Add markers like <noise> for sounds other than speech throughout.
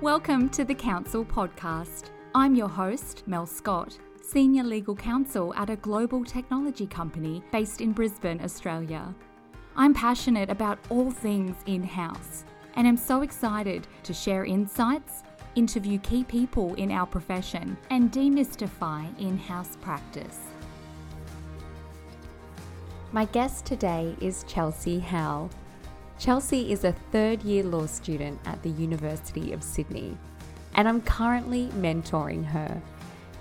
Welcome to the Council Podcast. I'm your host, Mel Scott, Senior Legal Counsel at a global technology company based in Brisbane, Australia. I'm passionate about all things in house and am so excited to share insights, interview key people in our profession, and demystify in house practice. My guest today is Chelsea Howell. Chelsea is a third year law student at the University of Sydney, and I'm currently mentoring her.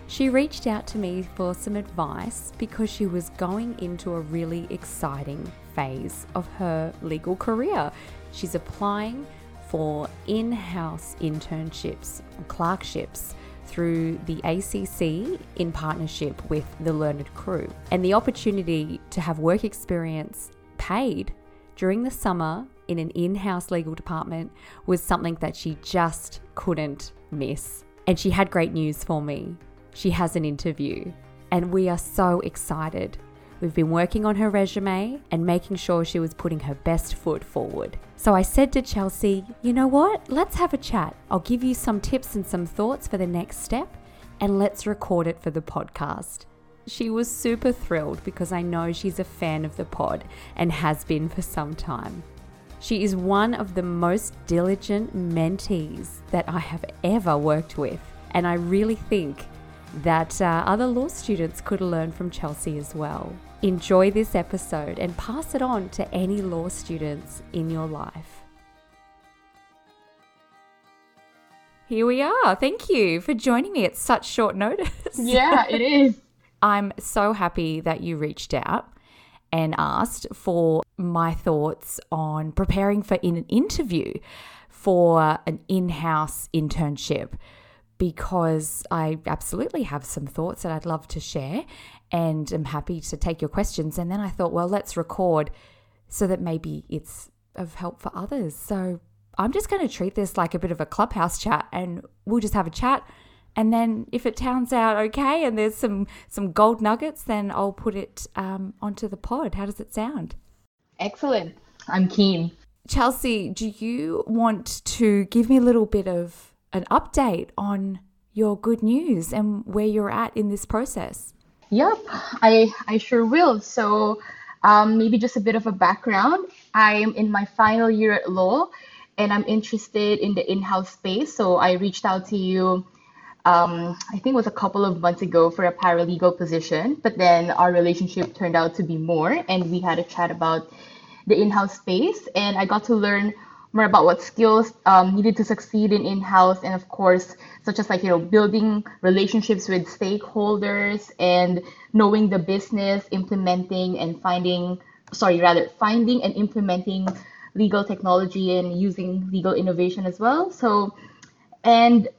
She reached out to me for some advice because she was going into a really exciting phase of her legal career. She's applying for in house internships, clerkships through the ACC in partnership with the Learned Crew, and the opportunity to have work experience paid during the summer in an in house legal department was something that she just couldn't miss. And she had great news for me. She has an interview, and we are so excited. We've been working on her resume and making sure she was putting her best foot forward. So I said to Chelsea, you know what? Let's have a chat. I'll give you some tips and some thoughts for the next step, and let's record it for the podcast. She was super thrilled because I know she's a fan of the pod and has been for some time. She is one of the most diligent mentees that I have ever worked with, and I really think that uh, other law students could learn from Chelsea as well. Enjoy this episode and pass it on to any law students in your life. Here we are. Thank you for joining me at such short notice. Yeah, it is. I'm so happy that you reached out and asked for my thoughts on preparing for in an interview for an in-house internship because I absolutely have some thoughts that I'd love to share and I'm happy to take your questions and then I thought well let's record so that maybe it's of help for others. So I'm just going to treat this like a bit of a clubhouse chat and we'll just have a chat and then if it turns out okay and there's some some gold nuggets then i'll put it um, onto the pod. How does it sound? Excellent. I'm keen. Chelsea do you want to give me a little bit of an update on your good news and where you're at in this process? Yep i i sure will. So um, maybe just a bit of a background. I'm in my final year at law and i'm interested in the in-house space. So i reached out to you um, I think it was a couple of months ago for a paralegal position, but then our relationship turned out to be more, and we had a chat about the in-house space, and I got to learn more about what skills um, needed to succeed in in-house, and of course, such as like you know building relationships with stakeholders and knowing the business, implementing and finding, sorry, rather finding and implementing legal technology and using legal innovation as well. So, and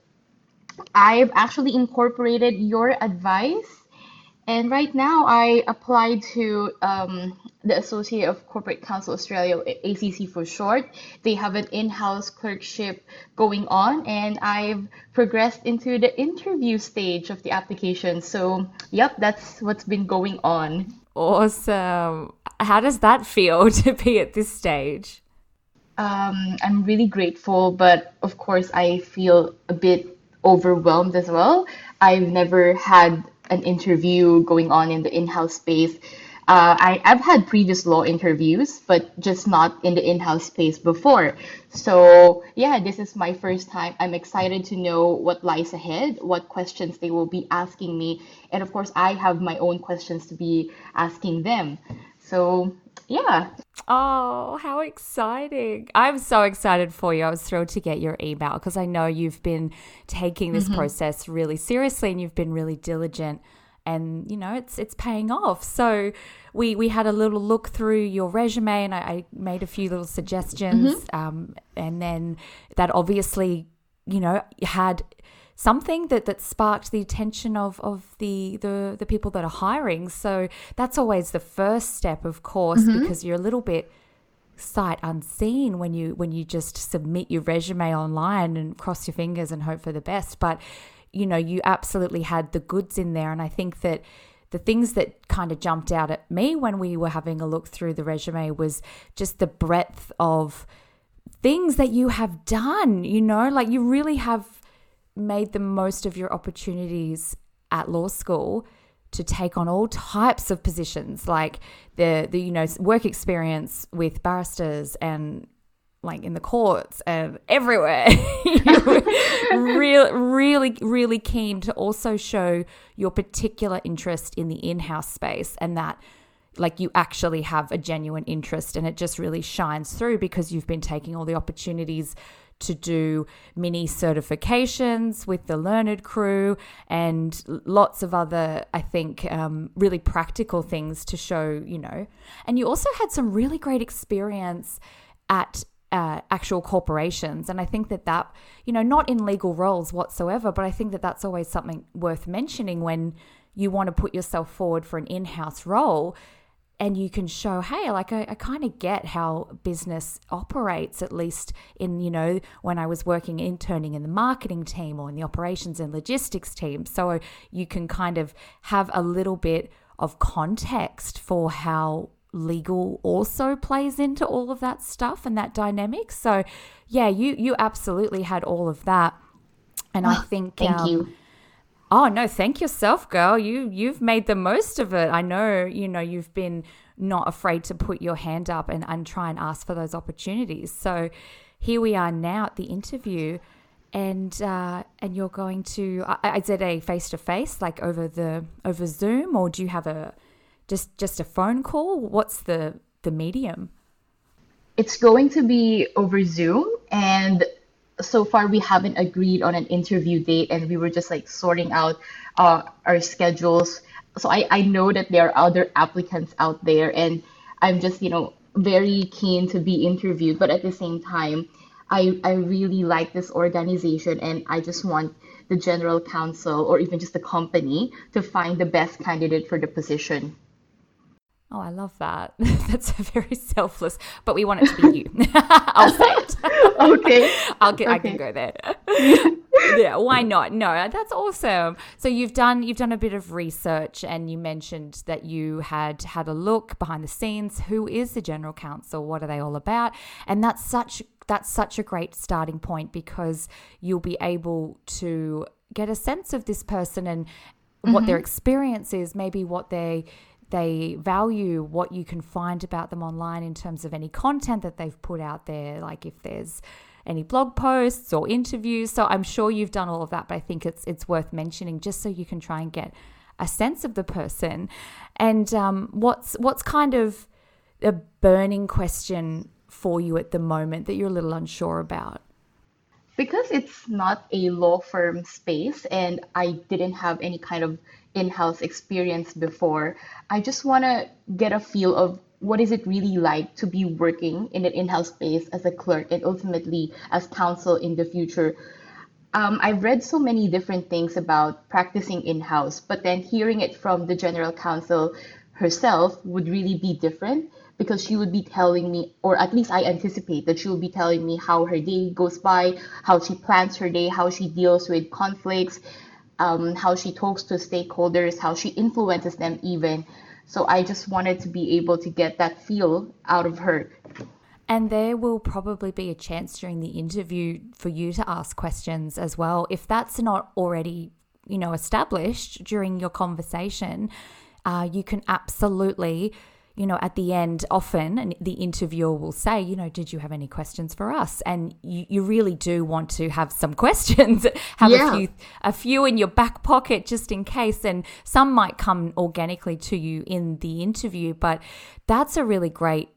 I've actually incorporated your advice. And right now, I applied to um, the Associate of Corporate Counsel Australia, ACC for short. They have an in house clerkship going on, and I've progressed into the interview stage of the application. So, yep, that's what's been going on. Awesome. How does that feel <laughs> to be at this stage? Um, I'm really grateful, but of course, I feel a bit overwhelmed as well. I've never had an interview going on in the in-house space. Uh, I, I've had previous law interviews, but just not in the in-house space before. So yeah, this is my first time. I'm excited to know what lies ahead, what questions they will be asking me, and of course, I have my own questions to be asking them. So yeah. Oh, how exciting. I'm so excited for you. I was thrilled to get your email because I know you've been taking this mm-hmm. process really seriously and you've been really diligent and you know it's it's paying off. So we we had a little look through your resume and I, I made a few little suggestions mm-hmm. um, and then that obviously you know had something that that sparked the attention of of the the the people that are hiring. So that's always the first step, of course, mm-hmm. because you're a little bit sight unseen when you when you just submit your resume online and cross your fingers and hope for the best. But you know, you absolutely had the goods in there, and I think that the things that kind of jumped out at me when we were having a look through the resume was just the breadth of things that you have done, you know, like you really have made the most of your opportunities at law school to take on all types of positions like the the you know work experience with barristers and like in the courts and everywhere. <laughs> Really really really keen to also show your particular interest in the in-house space and that like you actually have a genuine interest and it just really shines through because you've been taking all the opportunities to do mini certifications with the learned crew and lots of other i think um, really practical things to show you know and you also had some really great experience at uh, actual corporations. And I think that that, you know, not in legal roles whatsoever, but I think that that's always something worth mentioning when you want to put yourself forward for an in house role and you can show, hey, like I, I kind of get how business operates, at least in, you know, when I was working interning in the marketing team or in the operations and logistics team. So you can kind of have a little bit of context for how legal also plays into all of that stuff and that dynamic. So yeah, you you absolutely had all of that. And oh, I think thank um, you. Oh no, thank yourself, girl. You you've made the most of it. I know, you know, you've been not afraid to put your hand up and, and try and ask for those opportunities. So here we are now at the interview and uh, and you're going to is it a face to face like over the over Zoom or do you have a just just a phone call? What's the the medium? It's going to be over Zoom and so far we haven't agreed on an interview date and we were just like sorting out uh, our schedules. So I, I know that there are other applicants out there and i'm just you know very keen to be interviewed. But at the same time i i really like this organization and i just want the general counsel or even just the company to find the best candidate for the position Oh, I love that. <laughs> That's very selfless, but we want it to be you. <laughs> I'll say it. <laughs> okay. I'll get, okay. I can go there. yeah, why not? No, that's awesome. So you've done you've done a bit of research and you mentioned that you had had a look behind the scenes. Who is the general counsel? What are they all about? And that's such that's such a great starting point because you'll be able to get a sense of this person and what mm-hmm. their experience is, maybe what they they value what you can find about them online in terms of any content that they've put out there, like if there's any blog posts or interviews. So I'm sure you've done all of that, but I think it's it's worth mentioning just so you can try and get a sense of the person. And um, what's what's kind of a burning question for you at the moment that you're a little unsure about? Because it's not a law firm space and I didn't have any kind of in-house experience before. I just want to get a feel of what is it really like to be working in an in-house space as a clerk and ultimately as counsel in the future. Um, i've read so many different things about practicing in-house but then hearing it from the general counsel herself would really be different because she would be telling me, or at least I anticipate that she will be telling me how her day goes by, how she plans her day, how she deals with conflicts, um, how she talks to stakeholders, how she influences them, even. So I just wanted to be able to get that feel out of her. And there will probably be a chance during the interview for you to ask questions as well. If that's not already, you know, established during your conversation, uh, you can absolutely you know, at the end, often the interviewer will say, you know, did you have any questions for us? And you, you really do want to have some <laughs> questions, have yeah. a few a few in your back pocket just in case. And some might come organically to you in the interview, but that's a really great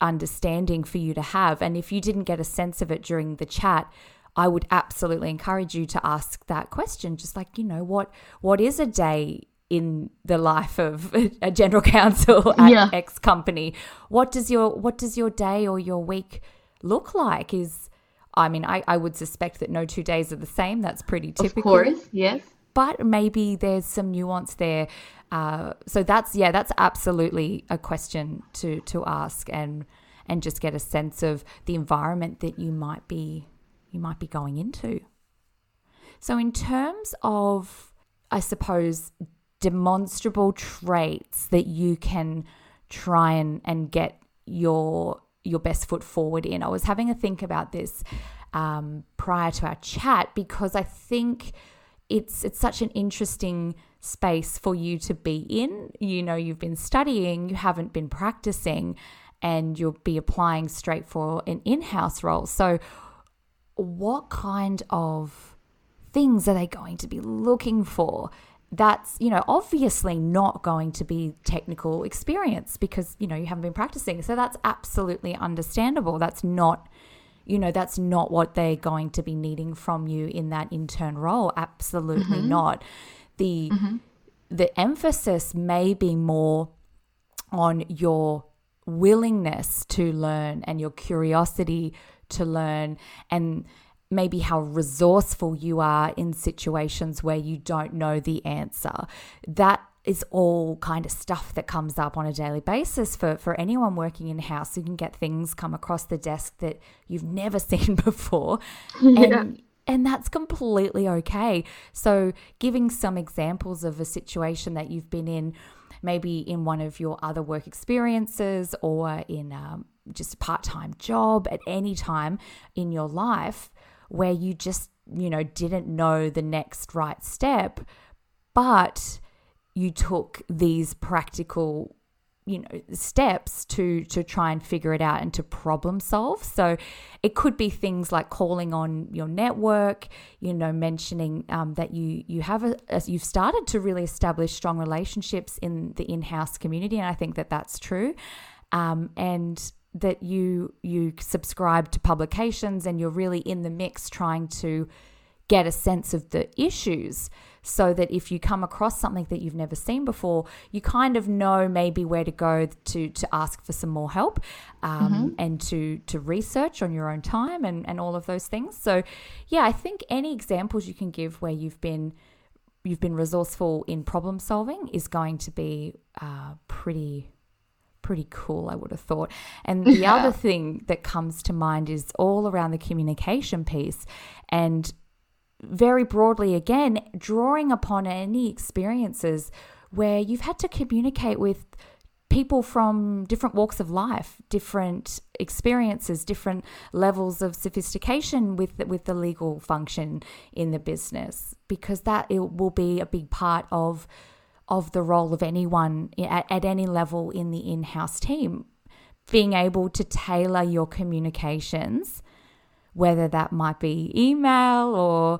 understanding for you to have. And if you didn't get a sense of it during the chat, I would absolutely encourage you to ask that question. Just like, you know, what what is a day in the life of <laughs> a general counsel at yeah. X company. What does your what does your day or your week look like? Is I mean, I, I would suspect that no two days are the same. That's pretty typical. Of course, yes. But maybe there's some nuance there. Uh, so that's yeah, that's absolutely a question to to ask and and just get a sense of the environment that you might be you might be going into. So in terms of I suppose demonstrable traits that you can try and, and get your your best foot forward in. I was having a think about this um, prior to our chat because I think it's it's such an interesting space for you to be in. You know, you've been studying, you haven't been practicing, and you'll be applying straight for an in-house role. So, what kind of things are they going to be looking for? That's, you know, obviously not going to be technical experience because, you know, you haven't been practicing. So that's absolutely understandable. That's not you know, that's not what they're going to be needing from you in that intern role. Absolutely mm-hmm. not. The mm-hmm. the emphasis may be more on your willingness to learn and your curiosity to learn and maybe how resourceful you are in situations where you don't know the answer. That is all kind of stuff that comes up on a daily basis for, for anyone working in house. You can get things come across the desk that you've never <laughs> seen before. Yeah. And and that's completely okay. So, giving some examples of a situation that you've been in, maybe in one of your other work experiences or in um, just a part time job at any time in your life where you just, you know, didn't know the next right step, but you took these practical you know steps to to try and figure it out and to problem solve. So it could be things like calling on your network you know mentioning um, that you you have a, a, you've started to really establish strong relationships in the in-house community and i think that that's true. Um, and that you you subscribe to publications and you're really in the mix trying to get a sense of the issues so that if you come across something that you've never seen before, you kind of know maybe where to go to to ask for some more help um, mm-hmm. and to to research on your own time and and all of those things. So, yeah, I think any examples you can give where you've been you've been resourceful in problem solving is going to be uh, pretty pretty cool, I would have thought. And <laughs> the yeah. other thing that comes to mind is all around the communication piece. And very broadly again, drawing upon any experiences where you've had to communicate with people from different walks of life, different experiences, different levels of sophistication with with the legal function in the business, because that it will be a big part of of the role of anyone at, at any level in the in-house team, being able to tailor your communications whether that might be email or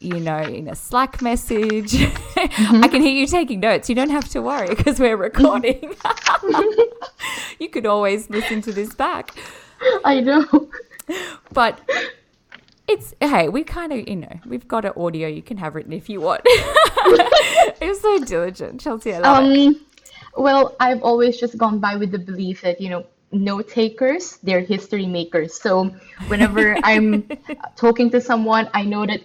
you know in a slack message. <laughs> Mm-hmm. i can hear you taking notes. You don't have to worry because we're recording. <laughs> You could always listen to this back. I know. But it's hey we kind of you know we've got an audio you can have written if you want <laughs> you're so diligent chelsea I love um it. well i've always just gone by with the belief that you know note takers, they're history makers. So whenever <laughs> I'm talking to someone, I know that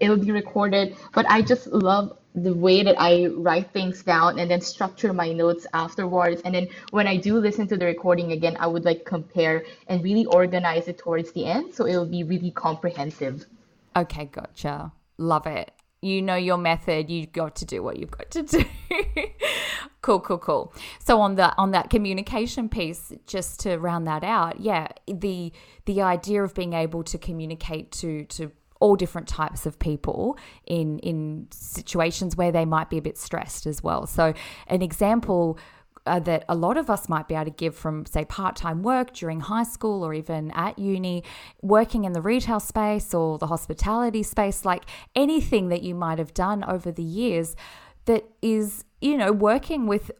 it'll be recorded, but I just love the way that I write things down and then structure my notes afterwards. And then when I do listen to the recording again, I would like compare and really organize it towards the end. So it'll be really comprehensive. Okay, gotcha. Love it you know your method you've got to do what you've got to do <laughs> cool cool cool so on the on that communication piece just to round that out yeah the the idea of being able to communicate to to all different types of people in in situations where they might be a bit stressed as well. So an example uh, that a lot of us might be able to give from, say, part time work during high school or even at uni, working in the retail space or the hospitality space, like anything that you might have done over the years that is, you know, working with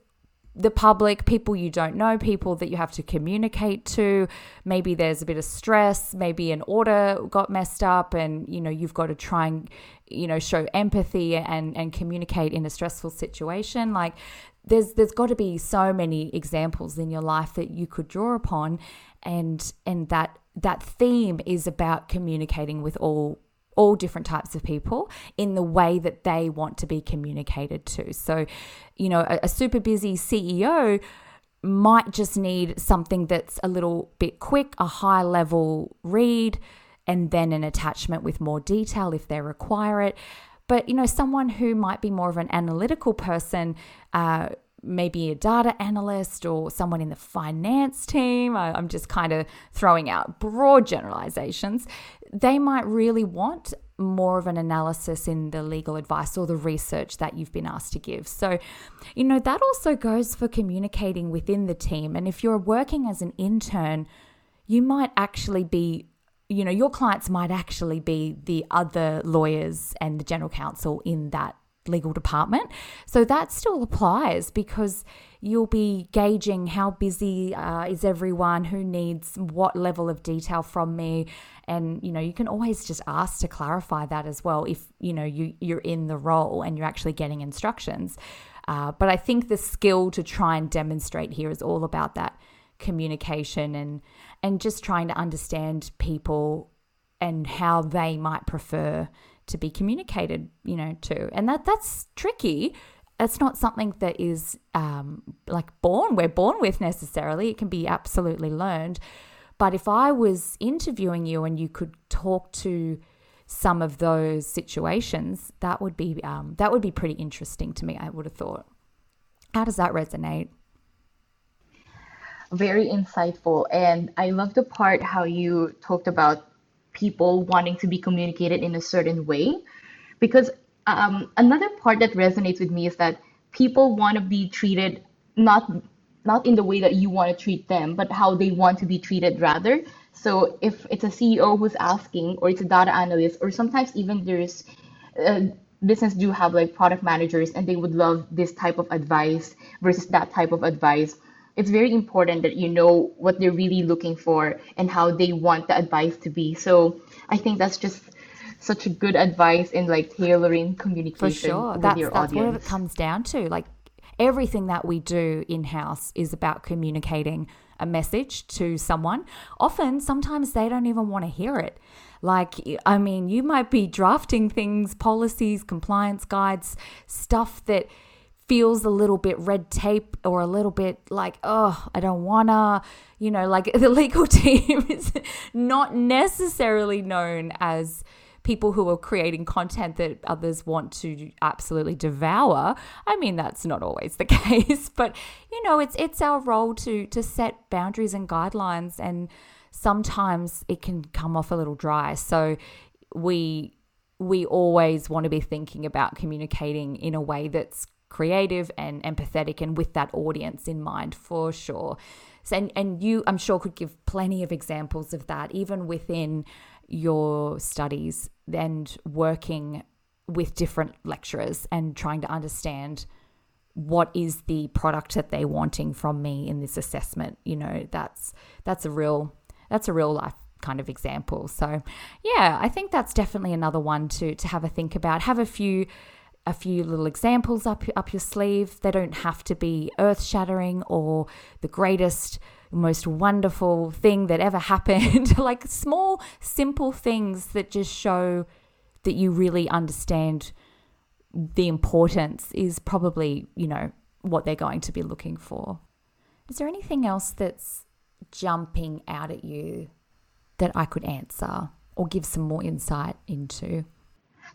the public, people you don't know, people that you have to communicate to. Maybe there's a bit of stress, maybe an order got messed up and you know you've got to try and you know show empathy and and communicate in a stressful situation. Like there's there's got to be so many examples in your life that you could draw upon and and that that theme is about communicating with all all different types of people in the way that they want to be communicated to. So, you know, a, a super busy CEO might just need something that's a little bit quick, a high level read, and then an attachment with more detail if they require it. But, you know, someone who might be more of an analytical person, uh, maybe a data analyst or someone in the finance team, I, I'm just kind of throwing out broad generalizations, they might really want more of an analysis in the legal advice or the research that you've been asked to give. So, you know, that also goes for communicating within the team. And if you're working as an intern, you might actually be, you know, your clients might actually be the other lawyers and the general counsel in that legal department. So that still applies because you'll be gauging how busy uh, is everyone, who needs what level of detail from me. And, you know, you can always just ask to clarify that as well if, you know, you, you're in the role and you're actually getting instructions. Uh, but I think the skill to try and demonstrate here is all about that communication and and just trying to understand people and how they might prefer to be communicated, you know, to. And that that's tricky. It's not something that is um, like born, we're born with necessarily. It can be absolutely learned. But if I was interviewing you and you could talk to some of those situations, that would be um, that would be pretty interesting to me. I would have thought. How does that resonate? Very insightful, and I love the part how you talked about people wanting to be communicated in a certain way. Because um, another part that resonates with me is that people want to be treated not not in the way that you want to treat them, but how they want to be treated rather. So if it's a CEO who's asking, or it's a data analyst, or sometimes even there's uh, business do have like product managers and they would love this type of advice versus that type of advice it's very important that you know what they're really looking for and how they want the advice to be. So I think that's just such a good advice in like tailoring communication for sure. with that's, your that's audience. what it comes down to. Like everything that we do in house is about communicating a message to someone. Often, sometimes they don't even want to hear it. Like, I mean, you might be drafting things, policies, compliance guides, stuff that feels a little bit red tape or a little bit like, oh, I don't wanna, you know, like <laughs> the legal <laughs> team is not necessarily known as people who are creating content that others want to absolutely devour. I mean, that's not always the <laughs> case, but you know, it's it's our role to to set boundaries and guidelines and sometimes it can come off a little dry. So we we always want to be thinking about communicating in a way that's creative and empathetic and with that audience in mind for sure. So, and, and you, I'm sure, could give plenty of examples of that, even within your studies and working with different lecturers and trying to understand what is the product that they're wanting from me in this assessment. You know, that's that's a real that's a real life kind of example. So, yeah, I think that's definitely another one to to have a think about. Have a few a few little examples up up your sleeve. They don't have to be earth shattering or the greatest, most wonderful thing that ever happened. <laughs> like small, simple things that just show that you really understand the importance is probably, you know, what they're going to be looking for. Is there anything else that's jumping out at you that I could answer or give some more insight into?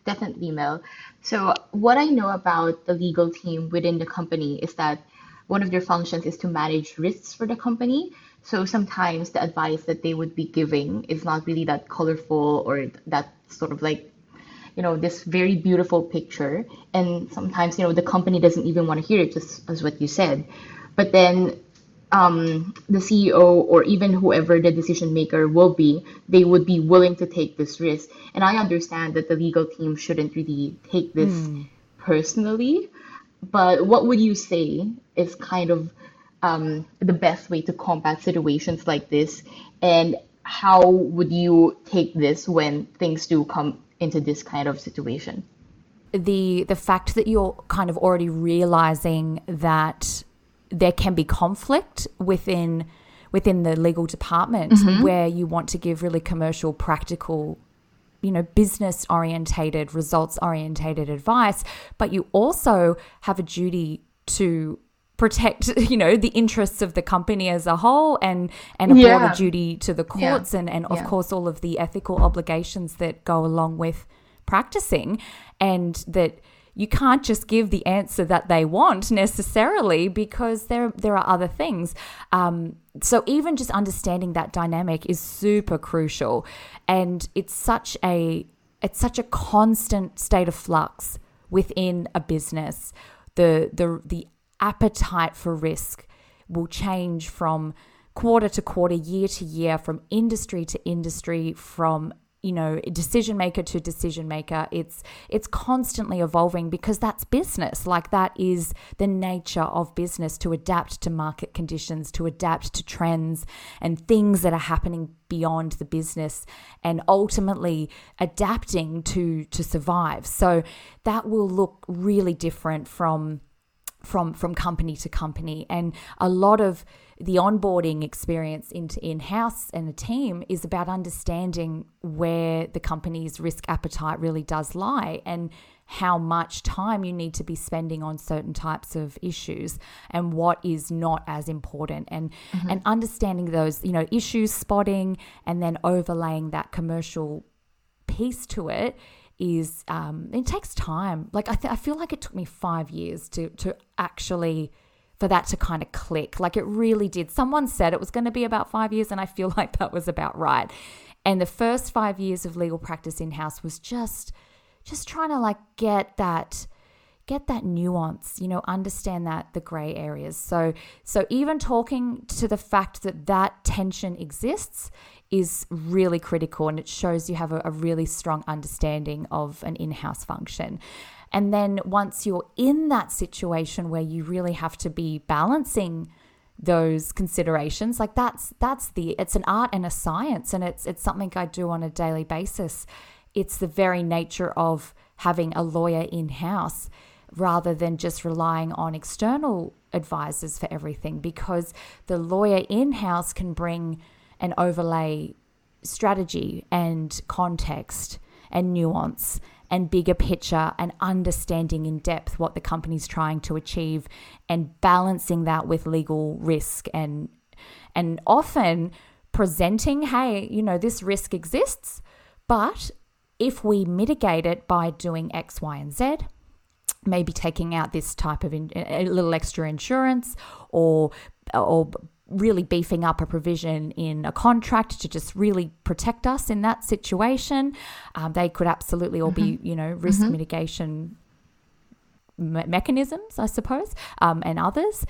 Definitely, Mel. So, what I know about the legal team within the company is that one of their functions is to manage risks for the company. So, sometimes the advice that they would be giving is not really that colorful or that sort of like, you know, this very beautiful picture. And sometimes, you know, the company doesn't even want to hear it, just as what you said. But then um, the CEO or even whoever the decision maker will be, they would be willing to take this risk. And I understand that the legal team shouldn't really take this mm. personally. But what would you say is kind of um, the best way to combat situations like this? And how would you take this when things do come into this kind of situation? The the fact that you're kind of already realizing that there can be conflict within within the legal department mm-hmm. where you want to give really commercial practical you know business orientated results orientated advice but you also have a duty to protect <laughs> you know the interests of the company as a whole and and a yeah. broader duty to the courts yeah. and and of yeah. course all of the ethical obligations that go along with practicing and that you can't just give the answer that they want necessarily because there there are other things. Um, so even just understanding that dynamic is super crucial, and it's such a it's such a constant state of flux within a business. The the the appetite for risk will change from quarter to quarter, year to year, from industry to industry, from you know decision maker to decision maker. It's it's constantly evolving because that's business. Like that is the nature of business to adapt to market conditions to adapt to trends and things that are happening beyond the business and ultimately adapting to to survive. So that will look really different from from from company to company and a lot of the onboarding experience into in-house and a team is about understanding where the company's risk appetite really does lie and how much time you need to be spending on certain types of issues and what is not as important and mm-hmm. and understanding those you know issues spotting and then overlaying that commercial piece to it is um, it takes time. Like I, th- I feel like it took me five years to to actually for that to kind of click. Like it really did. Someone said it was going to be about five years, and I feel <laughs> like that was about right. And the first five years of legal practice in house was just just trying to like get that get that nuance you know understand that the gray areas so so even talking to the fact that that tension exists is really critical and it shows you have a, a really strong understanding of an in-house function. And then once you're in that situation where you really have to be balancing those considerations like that's that's the it's an art and a science and it's it's something I do on a daily basis. It's the very nature of having a lawyer in house rather than just relying on external advisors for everything because the lawyer in house can bring and overlay strategy and context and nuance and bigger picture and understanding in depth what the company's trying to achieve and balancing that with legal risk and and often presenting hey you know this risk exists but if we mitigate it by doing x y and z maybe taking out this type of in, a little extra insurance or or really beefing up a provision in a contract to just really protect us in that situation. Um, they could absolutely all mm-hmm. be, you know, risk mm-hmm. mitigation me- mechanisms, I suppose, um, and others.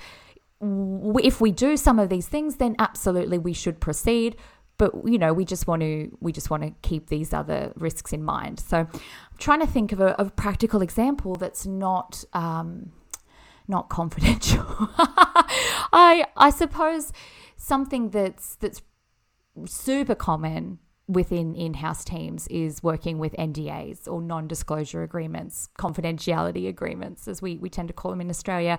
If we do some of these things, then absolutely we should proceed but you know we just want to we just want to keep these other risks in mind so i'm trying to think of a, a practical example that's not um, not confidential <laughs> i i suppose something that's that's super common within in-house teams is working with NDAs or non-disclosure agreements, confidentiality agreements as we we tend to call them in Australia.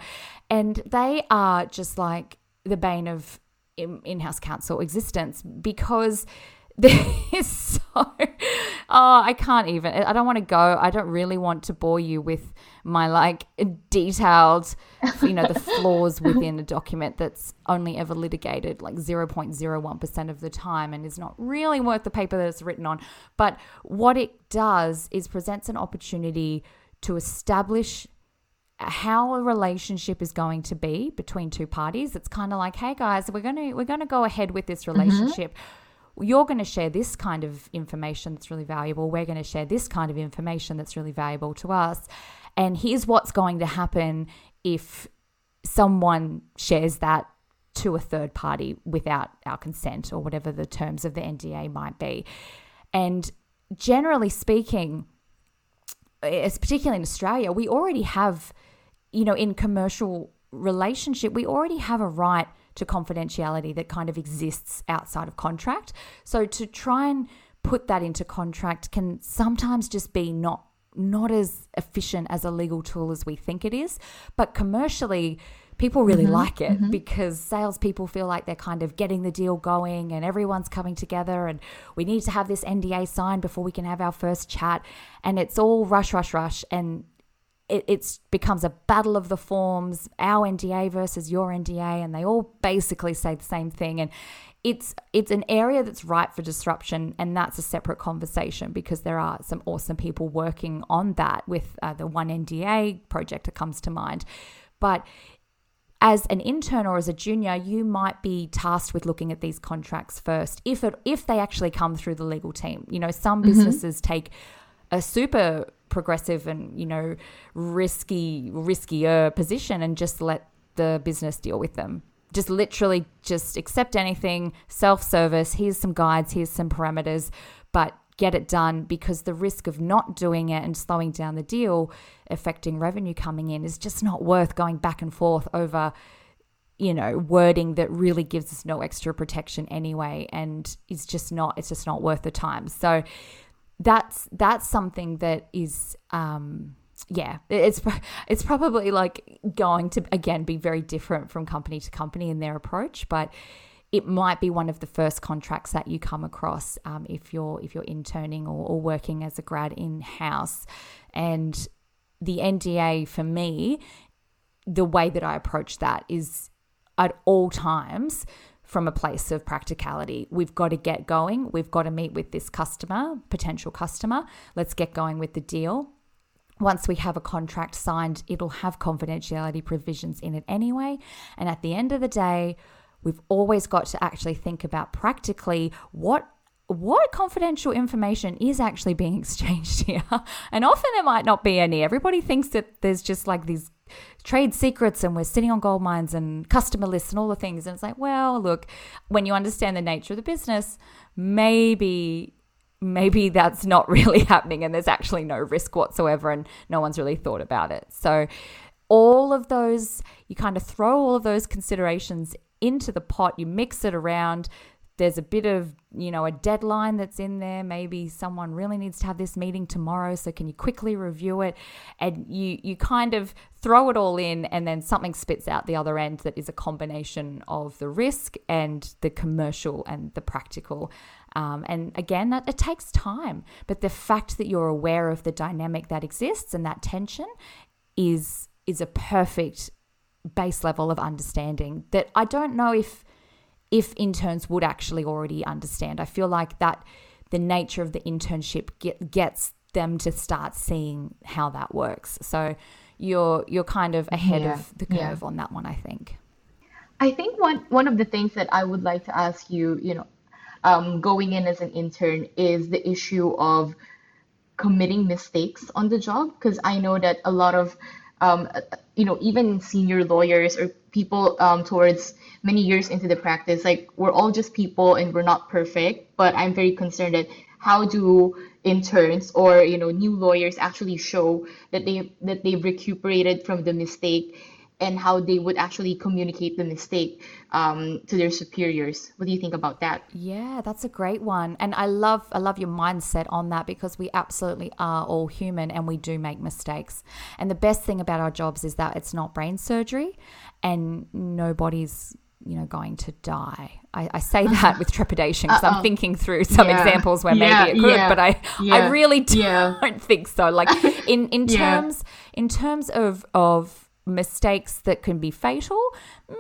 And they are just like the bane of in-house counsel existence because <laughs> there is so oh i can't even i don't want to go i don't really want to bore you with my like detailed you know the flaws within a document that's only ever litigated like 0.01% of the time and is not really worth the paper that it's written on but what it does is presents an opportunity to establish how a relationship is going to be between two parties. It's kind of like, hey guys, we're gonna we're gonna go ahead with this mm-hmm. relationship. Mm-hmm. You're going to share this kind of information that's really valuable. We're going to share this kind of information that's really valuable to us. And here's what's going to happen if someone shares that to a third party without our consent or whatever the terms of the NDA might be. And generally speaking, as particularly in Australia, we already have you know, in commercial relationship, we already have a right to confidentiality that kind of exists outside of contract. So to try and put that into contract can sometimes just be not not as efficient as a legal tool as we think it is. But commercially, people really mm-hmm, like it mm-hmm. because salespeople feel like they're kind of getting the deal going and everyone's coming together and we need to have this NDA signed before we can have our first chat. And it's all rush, rush, rush. And it it's becomes a battle of the forms, our NDA versus your NDA, and they all basically say the same thing. And it's it's an area that's ripe for disruption and that's a separate conversation because there are some awesome people working on that with uh, the oneNDA project that comes to mind. But as an intern or as a junior you might be tasked with looking at these contracts first if it if they actually come through the legal team. You know some mm-hmm. businesses take a super progressive and you know risky riskier position and just let the business deal with them just literally just accept anything, self service. Here's some guides, here's some parameters, but get it done because the risk of not doing it and slowing down the deal, affecting revenue coming in, is just not worth going back and forth over, you know, wording that really gives us no extra protection anyway, and is just not. It's just not worth the time. So that's that's something that is. Um, yeah, it's it's probably like going to again be very different from company to company in their approach, but it might be one of the first contracts that you come across um, if you're if you're interning or, or working as a grad in house, and the NDA for me, the way that I approach that is at all times from a place of practicality. We've got to get going. We've got to meet with this customer, potential customer. Let's get going with the deal once we have a contract signed, it'll have confidentiality provisions in it anyway. And at the end of the day, we've always got to actually think about practically what what confidential information is actually being <laughs> exchanged here. And often there might not be any. Everybody thinks that there's just like these trade secrets and we're sitting on gold mines and customer lists and all the things. And it's like, well, look, when you understand the nature of the business, maybe maybe that's not <laughs> really happening and there's actually no risk whatsoever and no one's really thought about it. So, all of those, you kind of throw all of those considerations into the pot, you mix it around. There's a bit of, you know, a deadline that's in there. Maybe someone really needs to have this meeting tomorrow. So, can you quickly review it? And you, you kind of throw it all in, and then something spits out the other end that is a combination of the risk and the commercial and the practical. Um, and again, that, it takes time, but the fact that you're aware of the dynamic that exists and that tension is is a perfect base level of understanding that I don't know if if interns would actually already understand. I feel like that the nature of the internship get, gets them to start seeing how that works. So you're you're kind of ahead yeah, of the curve yeah. on that one, I think. I think one one of the things that I would like to ask you, you know, um, going in as an intern is the issue of committing mistakes on the job. Because I know that a lot of um, you know even senior lawyers or people um, towards many years into the practice like we're all just people and we're not perfect but i'm very concerned that how do interns or you know new lawyers actually show that they that they've recuperated from the mistake and how they would actually communicate the mistake um, to their superiors. What do you think about that? Yeah, that's a great one, and I love I love your mindset on that because we absolutely are all human and we do make mistakes. And the best thing about our jobs is that it's not brain surgery, and nobody's you know going to die. I, I say <laughs> that with trepidation because I'm thinking through some yeah. examples where yeah, maybe it could, yeah, but I I really don't <laughs> think so. Like in in <laughs> terms in terms of of mistakes that can be fatal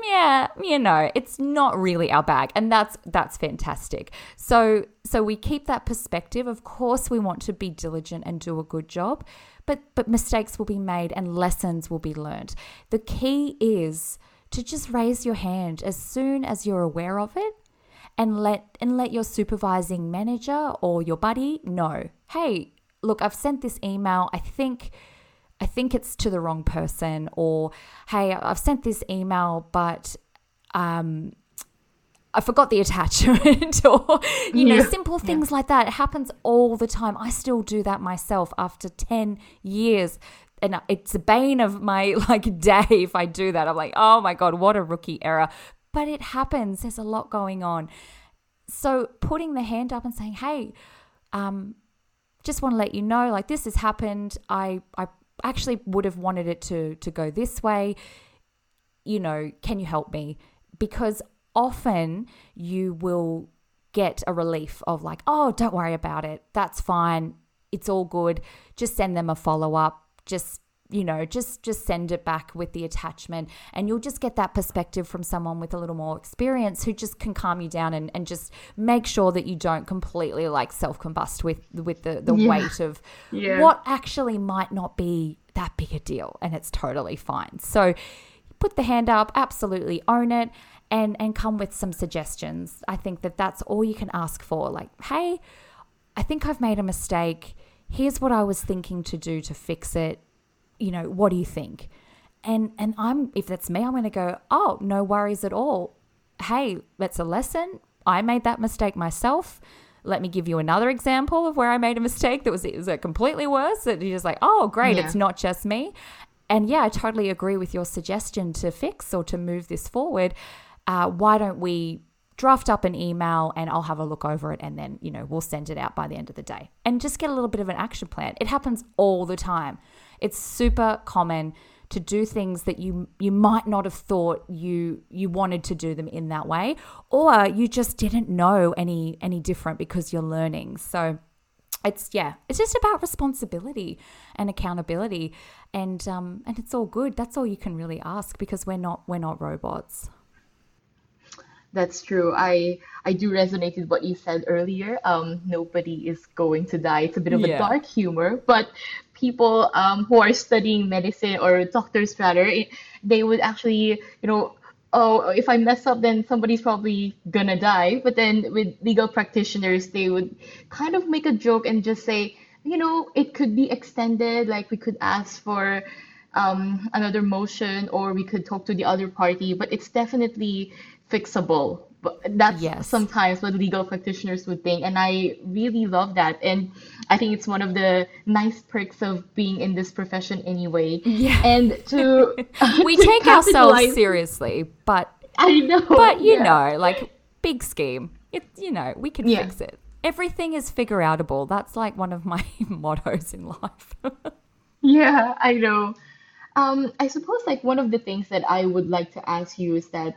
yeah you know it's not really our bag and that's that's fantastic. So so we keep that perspective. Of course we want to be diligent and do a good job but but mistakes will be made and lessons will be learned. The key is to just raise your hand as soon as you're aware of it and let and let your supervising manager or your buddy know hey look i've sent this email. I think I think it's to the wrong person, or hey, I've sent this email, but um, I forgot the <laughs> attachment, or you know, yeah. simple things yeah. like that. It happens all the time. I still do that myself after 10 years. And it's a bane of my <laughs> like day if I do that. I'm like, oh my God, what a rookie error. But it happens. There's a lot going on. So putting the hand up and saying, hey, um, just want to let you know, like this has happened. I I actually would have wanted it to to go this way. You know can you help me? Because often you will get a relief of like oh don't worry about it. That's fine. It's all good. Just send them a follow up just you know just just send it back with the attachment and you'll just get that perspective from someone with a little more experience who just can calm you down and, and just make sure that you don't completely like self-combust with with the, the yeah. weight of yeah. what actually might not be that big a deal and it's totally fine. So put the hand up absolutely own it and and come with some suggestions. I think that that's all you can ask for. Like hey i think i've made a mistake. Here's what i was thinking to do to fix it you know, what do you think? And and I'm if that's me, I'm going to go, "Oh, no worries at all. Hey, that's a lesson. I made that mistake myself." Let me give you another example of where I made a mistake that was, was a completely worse. That you're just like, oh, great, yeah. it's not just me. And yeah, I totally agree with your suggestion to fix or to move this forward. Uh, why don't we draft up an email and I'll have a look over it and then, you know, we'll send it out by the end of the day and just get a little bit of an action plan. It happens all the time. It's super common to do things that you you might not have thought you you wanted to do them in that way or you just didn't know any any different because you're learning. So it's yeah, it's just about responsibility and accountability and um and it's all good. That's all you can really ask because we're not we're not robots. That's true. I I do resonate with what you said earlier. Um, nobody is going to die. It's a bit of yeah. a dark humor, but people um, who are studying medicine or doctors rather, they would actually, you know, oh, if I mess up, then somebody's probably gonna die. But then with legal practitioners, they would kind of make a joke and just say, you know, it could be extended. Like we could ask for um, another motion or we could talk to the other party, but it's definitely fixable. But that's yes. sometimes what legal practitioners would think. And I really love that. And I think it's one of the nice perks of being in this profession anyway. Yeah. And to <laughs> we <laughs> to take ourselves seriously, but I know. But you yeah. know, like big scheme. It you know, we can yeah. fix it. Everything is figure outable. That's like one of my <laughs> mottos in life. yeah, I know. Um, I suppose like one of the things that I would like to ask you is that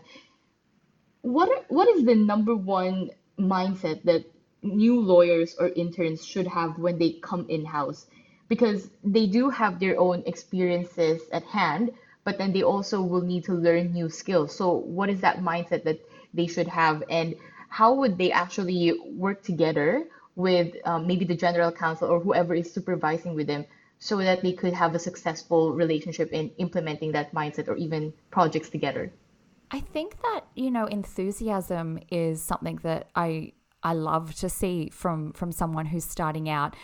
what are, what is the number one mindset that new lawyers or interns should have when they come in house? Because they do have their own experiences at hand, but then they also will need to learn new skills. So, what is that mindset that they should have, and how would they actually work together with um, maybe the general counsel or whoever is supervising with them so that they could have a successful relationship in implementing that mindset or even projects together? I think that, you know, enthusiasm is something that I I love to see from from someone who's starting out.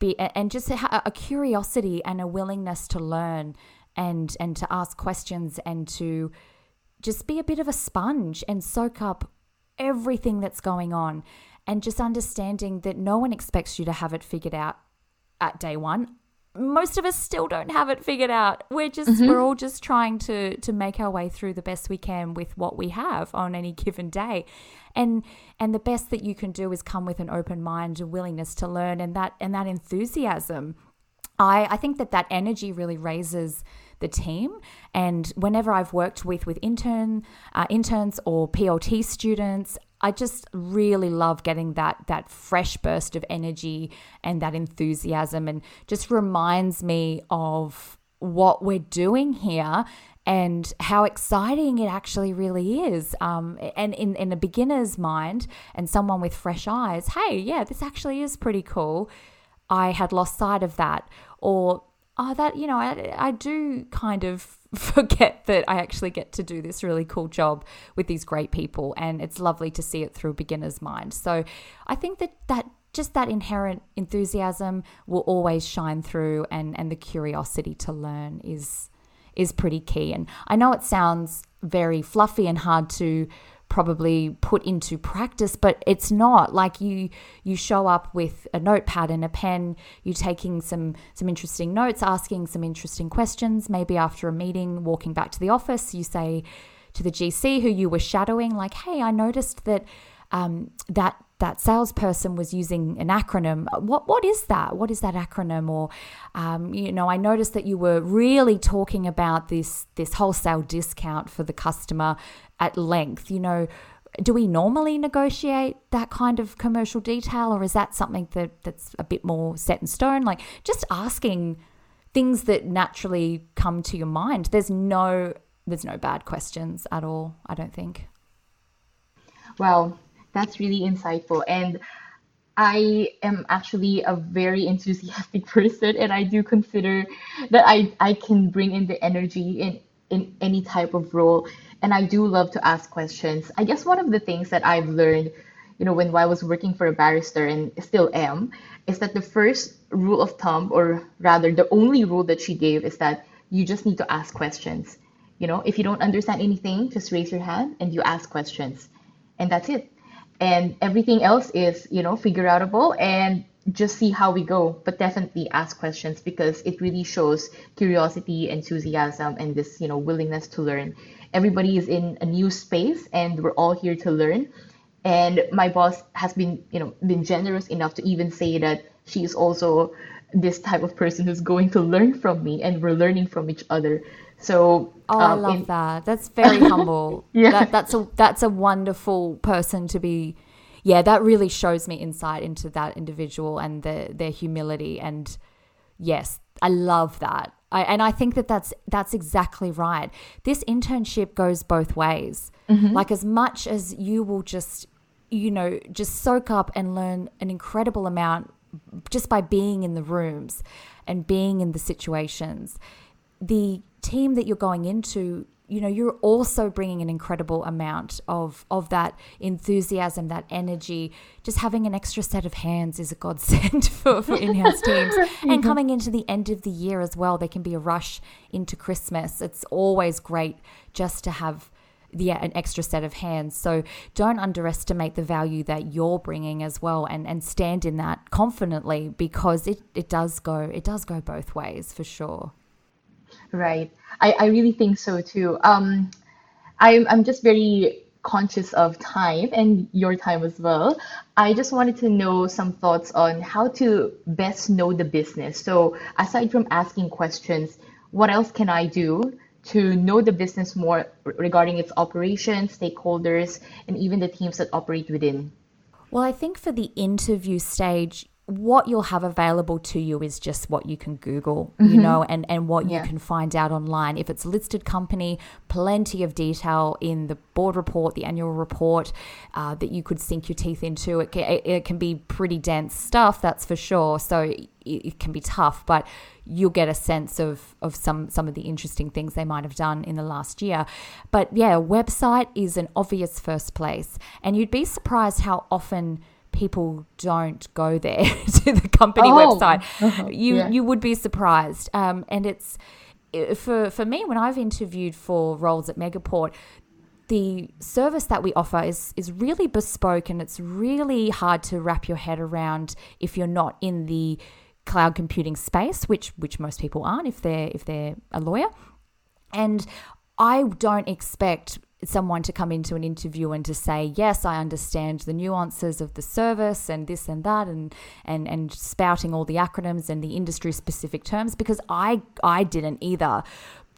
Be and just a, a curiosity and a willingness to learn and and to ask questions and to just be a bit of a sponge and soak up everything that's going on and just understanding that no one expects you to have it figured out at day 1 most of us still don't have it figured out. We're just mm-hmm. we're all just trying to to make our way through the best we can with what we have on any <laughs> given day. And and the best that you can do is come with an open mind, a willingness to learn and that and that enthusiasm. I I think that that energy really raises the team. And whenever I've worked with with intern uh, interns or PLT students, I just really love getting that that fresh burst of energy and that enthusiasm and just reminds me of what we're doing here and how exciting it actually really is. Um, and in, in a beginner's mind and someone with fresh eyes, hey, yeah, this actually is pretty cool. I had lost sight of that. Or oh, that, you know, I, I do kind of <laughs> forget that I actually get to do this really cool job with these great people. And it's lovely to see it through a beginner's mind. So I think that that just that inherent enthusiasm will always shine through and, and the curiosity to learn is is pretty key. And I know it sounds very fluffy and hard to probably put into practice but it's not. Like you you show up with a notepad and a pen You're taking some some interesting notes asking some interesting questions. Maybe after a meeting walking back to the office you say to the GC who you were shadowing like hey I noticed that um, that that salesperson was using an acronym. What what is that? What is that acronym? Or um, you know, I noticed that you were really talking about this this wholesale discount for the customer at length. You know, do we normally negotiate that kind of commercial detail, or is that something that that's a bit more set in stone? Like just asking things that naturally come to your mind. There's no there's no bad questions at all, I don't think. Wow, that's really insightful. And I am actually a very enthusiastic <laughs> person, and I do consider that I, I can bring in the energy in, in any type of role. And I do love to ask questions. I guess one of the things that I've learned, you know, when I was working for a barrister and still am, is that the first rule of thumb, or rather the only rule that she gave, is that you just need to ask questions. You know, if you don't understand anything, just raise your hand and you ask questions. And that's it and everything else is you know figure outable and just see how we go but definitely ask questions because it really shows curiosity enthusiasm and this you know willingness to learn. Everybody is in a new space and we're all here to learn. And my boss has been you know been generous enough to even say that she is also this type of person who's going to learn from me and we're learning from each other so oh, um, I love in, that. That's very <laughs> humble. yeah, that, that's a that's a wonderful person to be. Yeah, that really shows me insight into that individual and the, their humility. And yes, I love that. I, and I think that that's that's exactly right. This internship goes both ways. Mm-hmm. Like as much as you will just you know just soak up and learn an incredible amount just by being in the rooms and being in the situations the team that you're going into you know you're also bringing an incredible amount of of that enthusiasm that energy just having an extra set of hands is a godsend <laughs> for, for in-house teams <laughs> and mm-hmm. coming into the end of the year as well there can be a rush into christmas it's always great just to have yeah, an extra set of hands. So don't underestimate the value that you're bringing as well, and and stand in that confidently because it it does go it does go both ways for sure. Right. I, I really think so too. Um, I'm, I'm just very conscious of time and your time as well. I just wanted to know some thoughts on how to best know the business. So, aside from asking questions, what else can I do to know the business more regarding its operations, stakeholders, and even the teams that operate within? Well, I think for the interview stage, what you'll have available to you is just what you can Google, mm-hmm. you know, and, and what yeah. you can find out online. If it's a listed company, plenty of detail in the board report, the annual report uh, that you could sink your teeth into. It can, it, it can be pretty dense stuff, that's for sure. So it, it can be tough, but you'll get a sense of, of some, some of the interesting things they might have done in the last year. But yeah, website is an obvious first place. And you'd be surprised how often people don't go there <laughs> to the company oh. website. Uh-huh. You yeah. you would be surprised. Um, and it's for for me when I've interviewed for roles at Megaport, the service that we offer is is really bespoke and it's really hard to wrap your head around if you're not in the cloud computing space, which which most people aren't if they're if they're a lawyer. And I don't expect someone to come into an interview and to say, yes, I understand the nuances of the service and this and that and and and spouting all the acronyms and the industry specific terms because I I didn't either.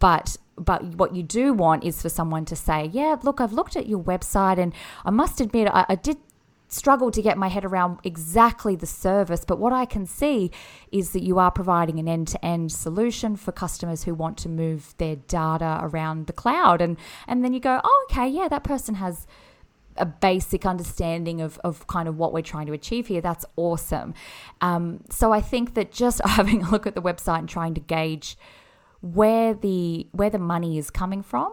But but what you do want is for someone to say, yeah, look, I've looked at your website and I must admit I, I did struggle to get my head around exactly the service, but what I can see is that you are providing an end to end solution for customers who want to move their data around the cloud. And, and then you go, oh, okay, yeah, that person has a basic understanding of, of kind of what we're trying to achieve here. That's awesome. Um, so I think that just <laughs> having a look at the website and trying to gauge where the where the money is coming from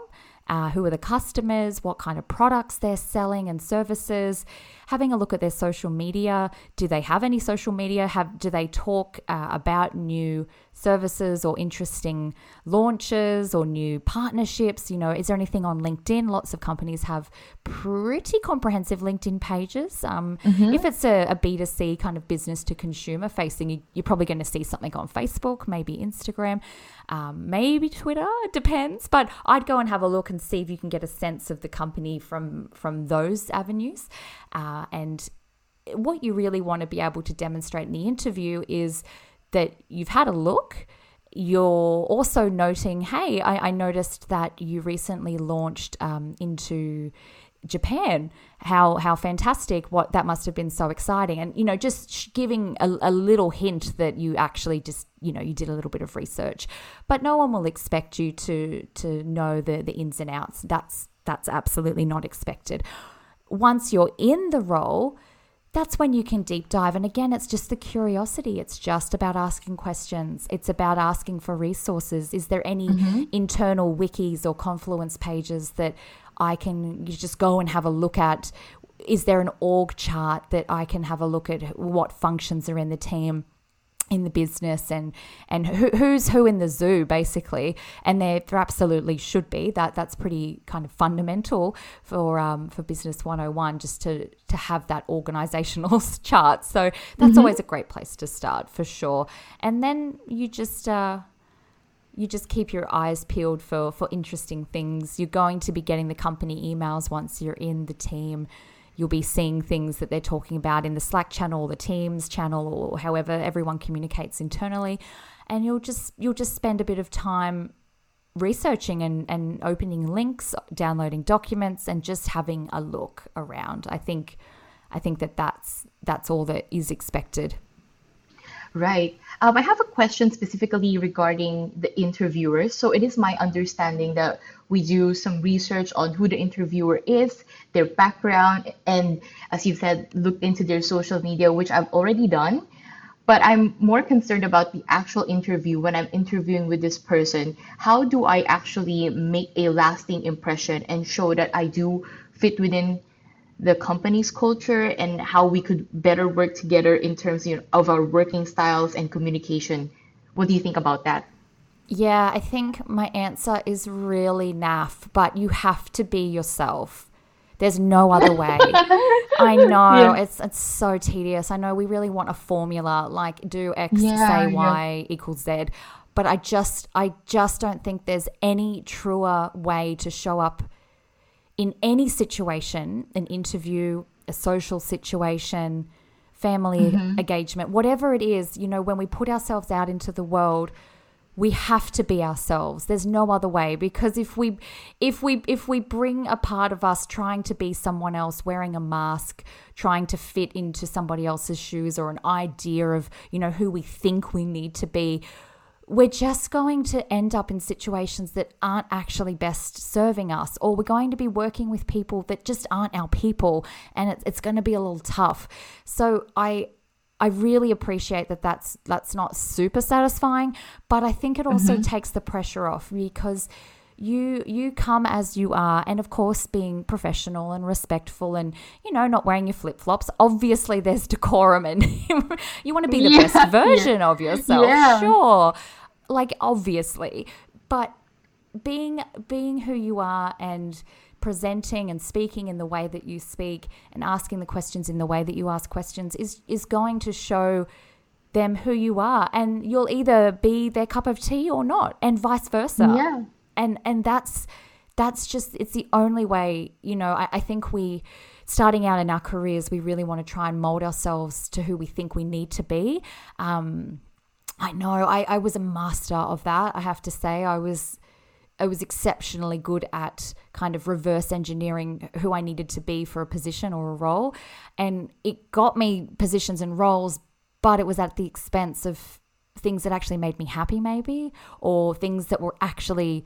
uh, who are the customers, what kind of products they're selling and services, having a look at their social media. Do they have any social media? Have do they talk uh, about new services or interesting launches or new partnerships? You know, is there anything on LinkedIn? Lots of companies have pretty comprehensive LinkedIn pages. Um, mm-hmm. If it's a a B2C kind of business to consumer facing, you, you're probably going to see something on Facebook, maybe Instagram, um, maybe Twitter. It depends. But I'd go and have a look and see if you can get a sense of the company from, from those avenues. Uh, and what you really want to be able to demonstrate in the interview is that you've had a look. You're also noting, hey, I, I noticed that you recently launched um, into Japan. How how fantastic! What that must have been so exciting, and you know, just giving a, a little hint that you actually just you know you did a little bit of research but no one will expect you to to know the the ins and outs that's that's absolutely not expected once you're in the role that's when you can deep dive. And again it's just the curiosity. It's just about asking questions. It's about asking for resources. Is there any mm-hmm. internal wikis or confluence pages that i can just go and have a look at? Is there an org chart that i can have a look at what functions are in the team in the business and and who, who's who in the zoo basically. And there, there absolutely should be. That that's pretty kind of fundamental for um, for business 101 just to to have that organizational <laughs> chart. So that's mm-hmm. always a great place to start for sure. And then you just uh, you just keep your eyes peeled for for interesting things. You're going to be getting the company emails once you're in the team you'll be seeing things that they're talking about in the Slack channel, or the Teams channel, or however everyone communicates internally, and you'll just you'll just spend a bit of time researching and, and opening links, downloading documents, and just having a look around. I think I think that that's that's all that is expected. Right. Um, I have a question specifically regarding the interviewers. So it is my understanding that we do some research on who the interviewer is, their background, and as you said, look into their social media, which I've already done. But I'm more concerned about the actual interview when I'm interviewing with this person. How do I actually make a lasting impression and show that I do fit within the company's culture and how we could better work together in terms you know, of our working styles and communication. What do you think about that? Yeah, I think my answer is really naff, but you have to be yourself. There's no other way. <laughs> I know yeah. it's it's so tedious. I know we really want a formula like do X yeah, say Y yeah. equals Z, but I just I just don't think there's any truer way to show up in any situation, an interview, a social situation, family mm-hmm. engagement, whatever it is, you know, when we put ourselves out into the world, we have to be ourselves there's no other way because if we if we if we bring a part of us trying to be someone else wearing a mask trying to fit into somebody else's shoes or an idea of you know who we think we need to be we're just going to end up in situations that aren't actually best serving us, or we're going to be working with people that just aren't our people, and it's, it's going to be a little tough. So I I really appreciate that that's that's not super satisfying, but I think it also mm-hmm. takes the pressure off because you you come as you are and of course being professional and respectful and you know not wearing your flip-flops obviously there's <laughs> decorum and <laughs> you want to be the yeah, best version yeah. of yourself yeah. sure like obviously, but being being who you are and presenting and speaking in the way that you speak and asking the questions in the way that you ask questions is is going to show them who you are and you'll either be their cup of tea or not and vice versa. Yeah. And and that's that's just it's the only way you know I, I think we starting out in our careers we really want to try and mold ourselves to who we think we need to be um I know I, I was a master of that. I have to say, I was I was exceptionally good at kind of reverse engineering who I needed to be for a position or a role, and it got me positions and roles, but it was at the expense of things that actually made me happy, maybe, or things that were actually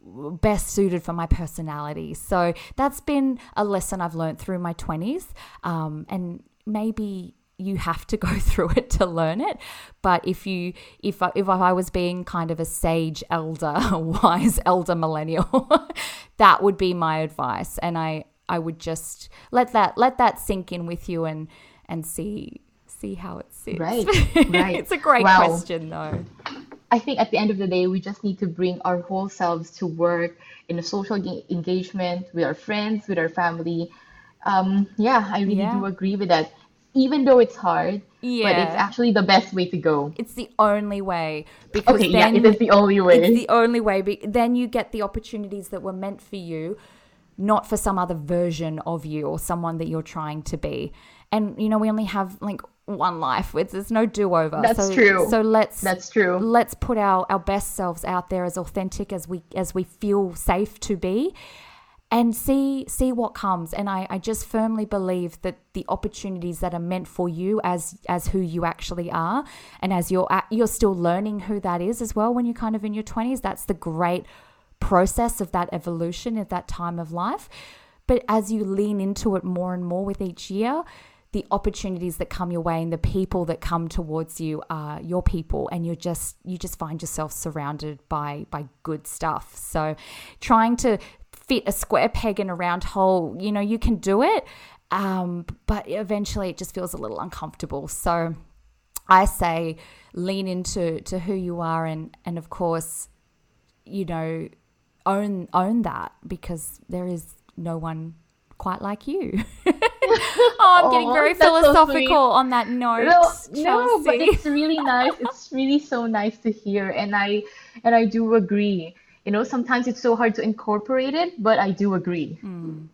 best suited for my personality. So that's been a lesson I've learned through my 20s. Um, and maybe you have to go <laughs> through it to learn it. But if you if I, if I was being kind of a sage elder <laughs> wise elder millennial <laughs> that would be my advice. And i i would just let that let that sink in with you and and see see how it sits. Right right. It's a great wow. question though. I think at the end of the day we just need to bring our whole selves to work in a social engagement with our friends with our family. Um, yeah i really yeah. do agree with that even though it's hard. Yeah. But it's actually the best way to go. It's the only way because okay, then yeah, it is the only way. It's the only way. Then you get the opportunities that were meant for you, not for some other version of you or someone that you're trying to be. And you know, we only have like one life. It's there's no do over. That's so, true. So let's that's true. Let's put our our best selves out there as authentic as we as we feel safe to be, and see see what comes. And I, I just firmly believe that the opportunities that are meant for you as as who you actually are and as you're at, you're still learning who that is as well when you're kind of in your 20s that's the great process of that evolution at that time of life. But as you lean into it more and more with each year the opportunities that come your way and the people that come towards you are your people and you're just you just find yourself surrounded by by good stuff. So trying to fit a square peg in a round hole. You know, you can do it, um, but eventually it just feels a little uncomfortable. So I say lean into to who you are and and of course, you know, own own that because there is no one quite like you. <laughs> oh, I'm getting very philosophical so on that note. No, no, but it's really nice. It's really so nice to hear, and I and I do agree you know, sometimes it's so hard to incorporate it, but I do agree. Mm.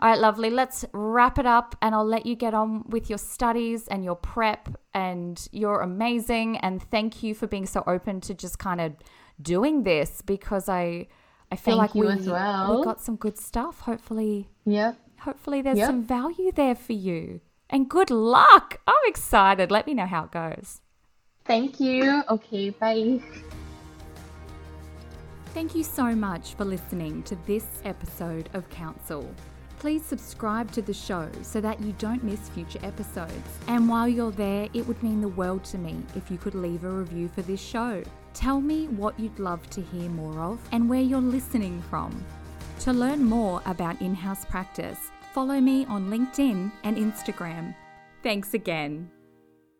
All right, lovely. Let's wrap it up and I'll let you get on with your studies and your prep. And you're amazing. And thank you for being so open to just kind of doing this because I I feel thank like we, well. we got some good stuff. Hopefully, yeah. Hopefully, there's yep. some value there for you. And good luck. I'm excited. Let me know how it goes. Thank you. Okay, bye. Thank you so much for listening to this episode of Counsel. Please subscribe to the show so that you don't miss future episodes. And while you're there, it would mean the world to me if you could leave a review for this show. Tell me what you'd love to hear more of and where you're listening from. To learn more about in house practice, follow me on LinkedIn and Instagram. Thanks again.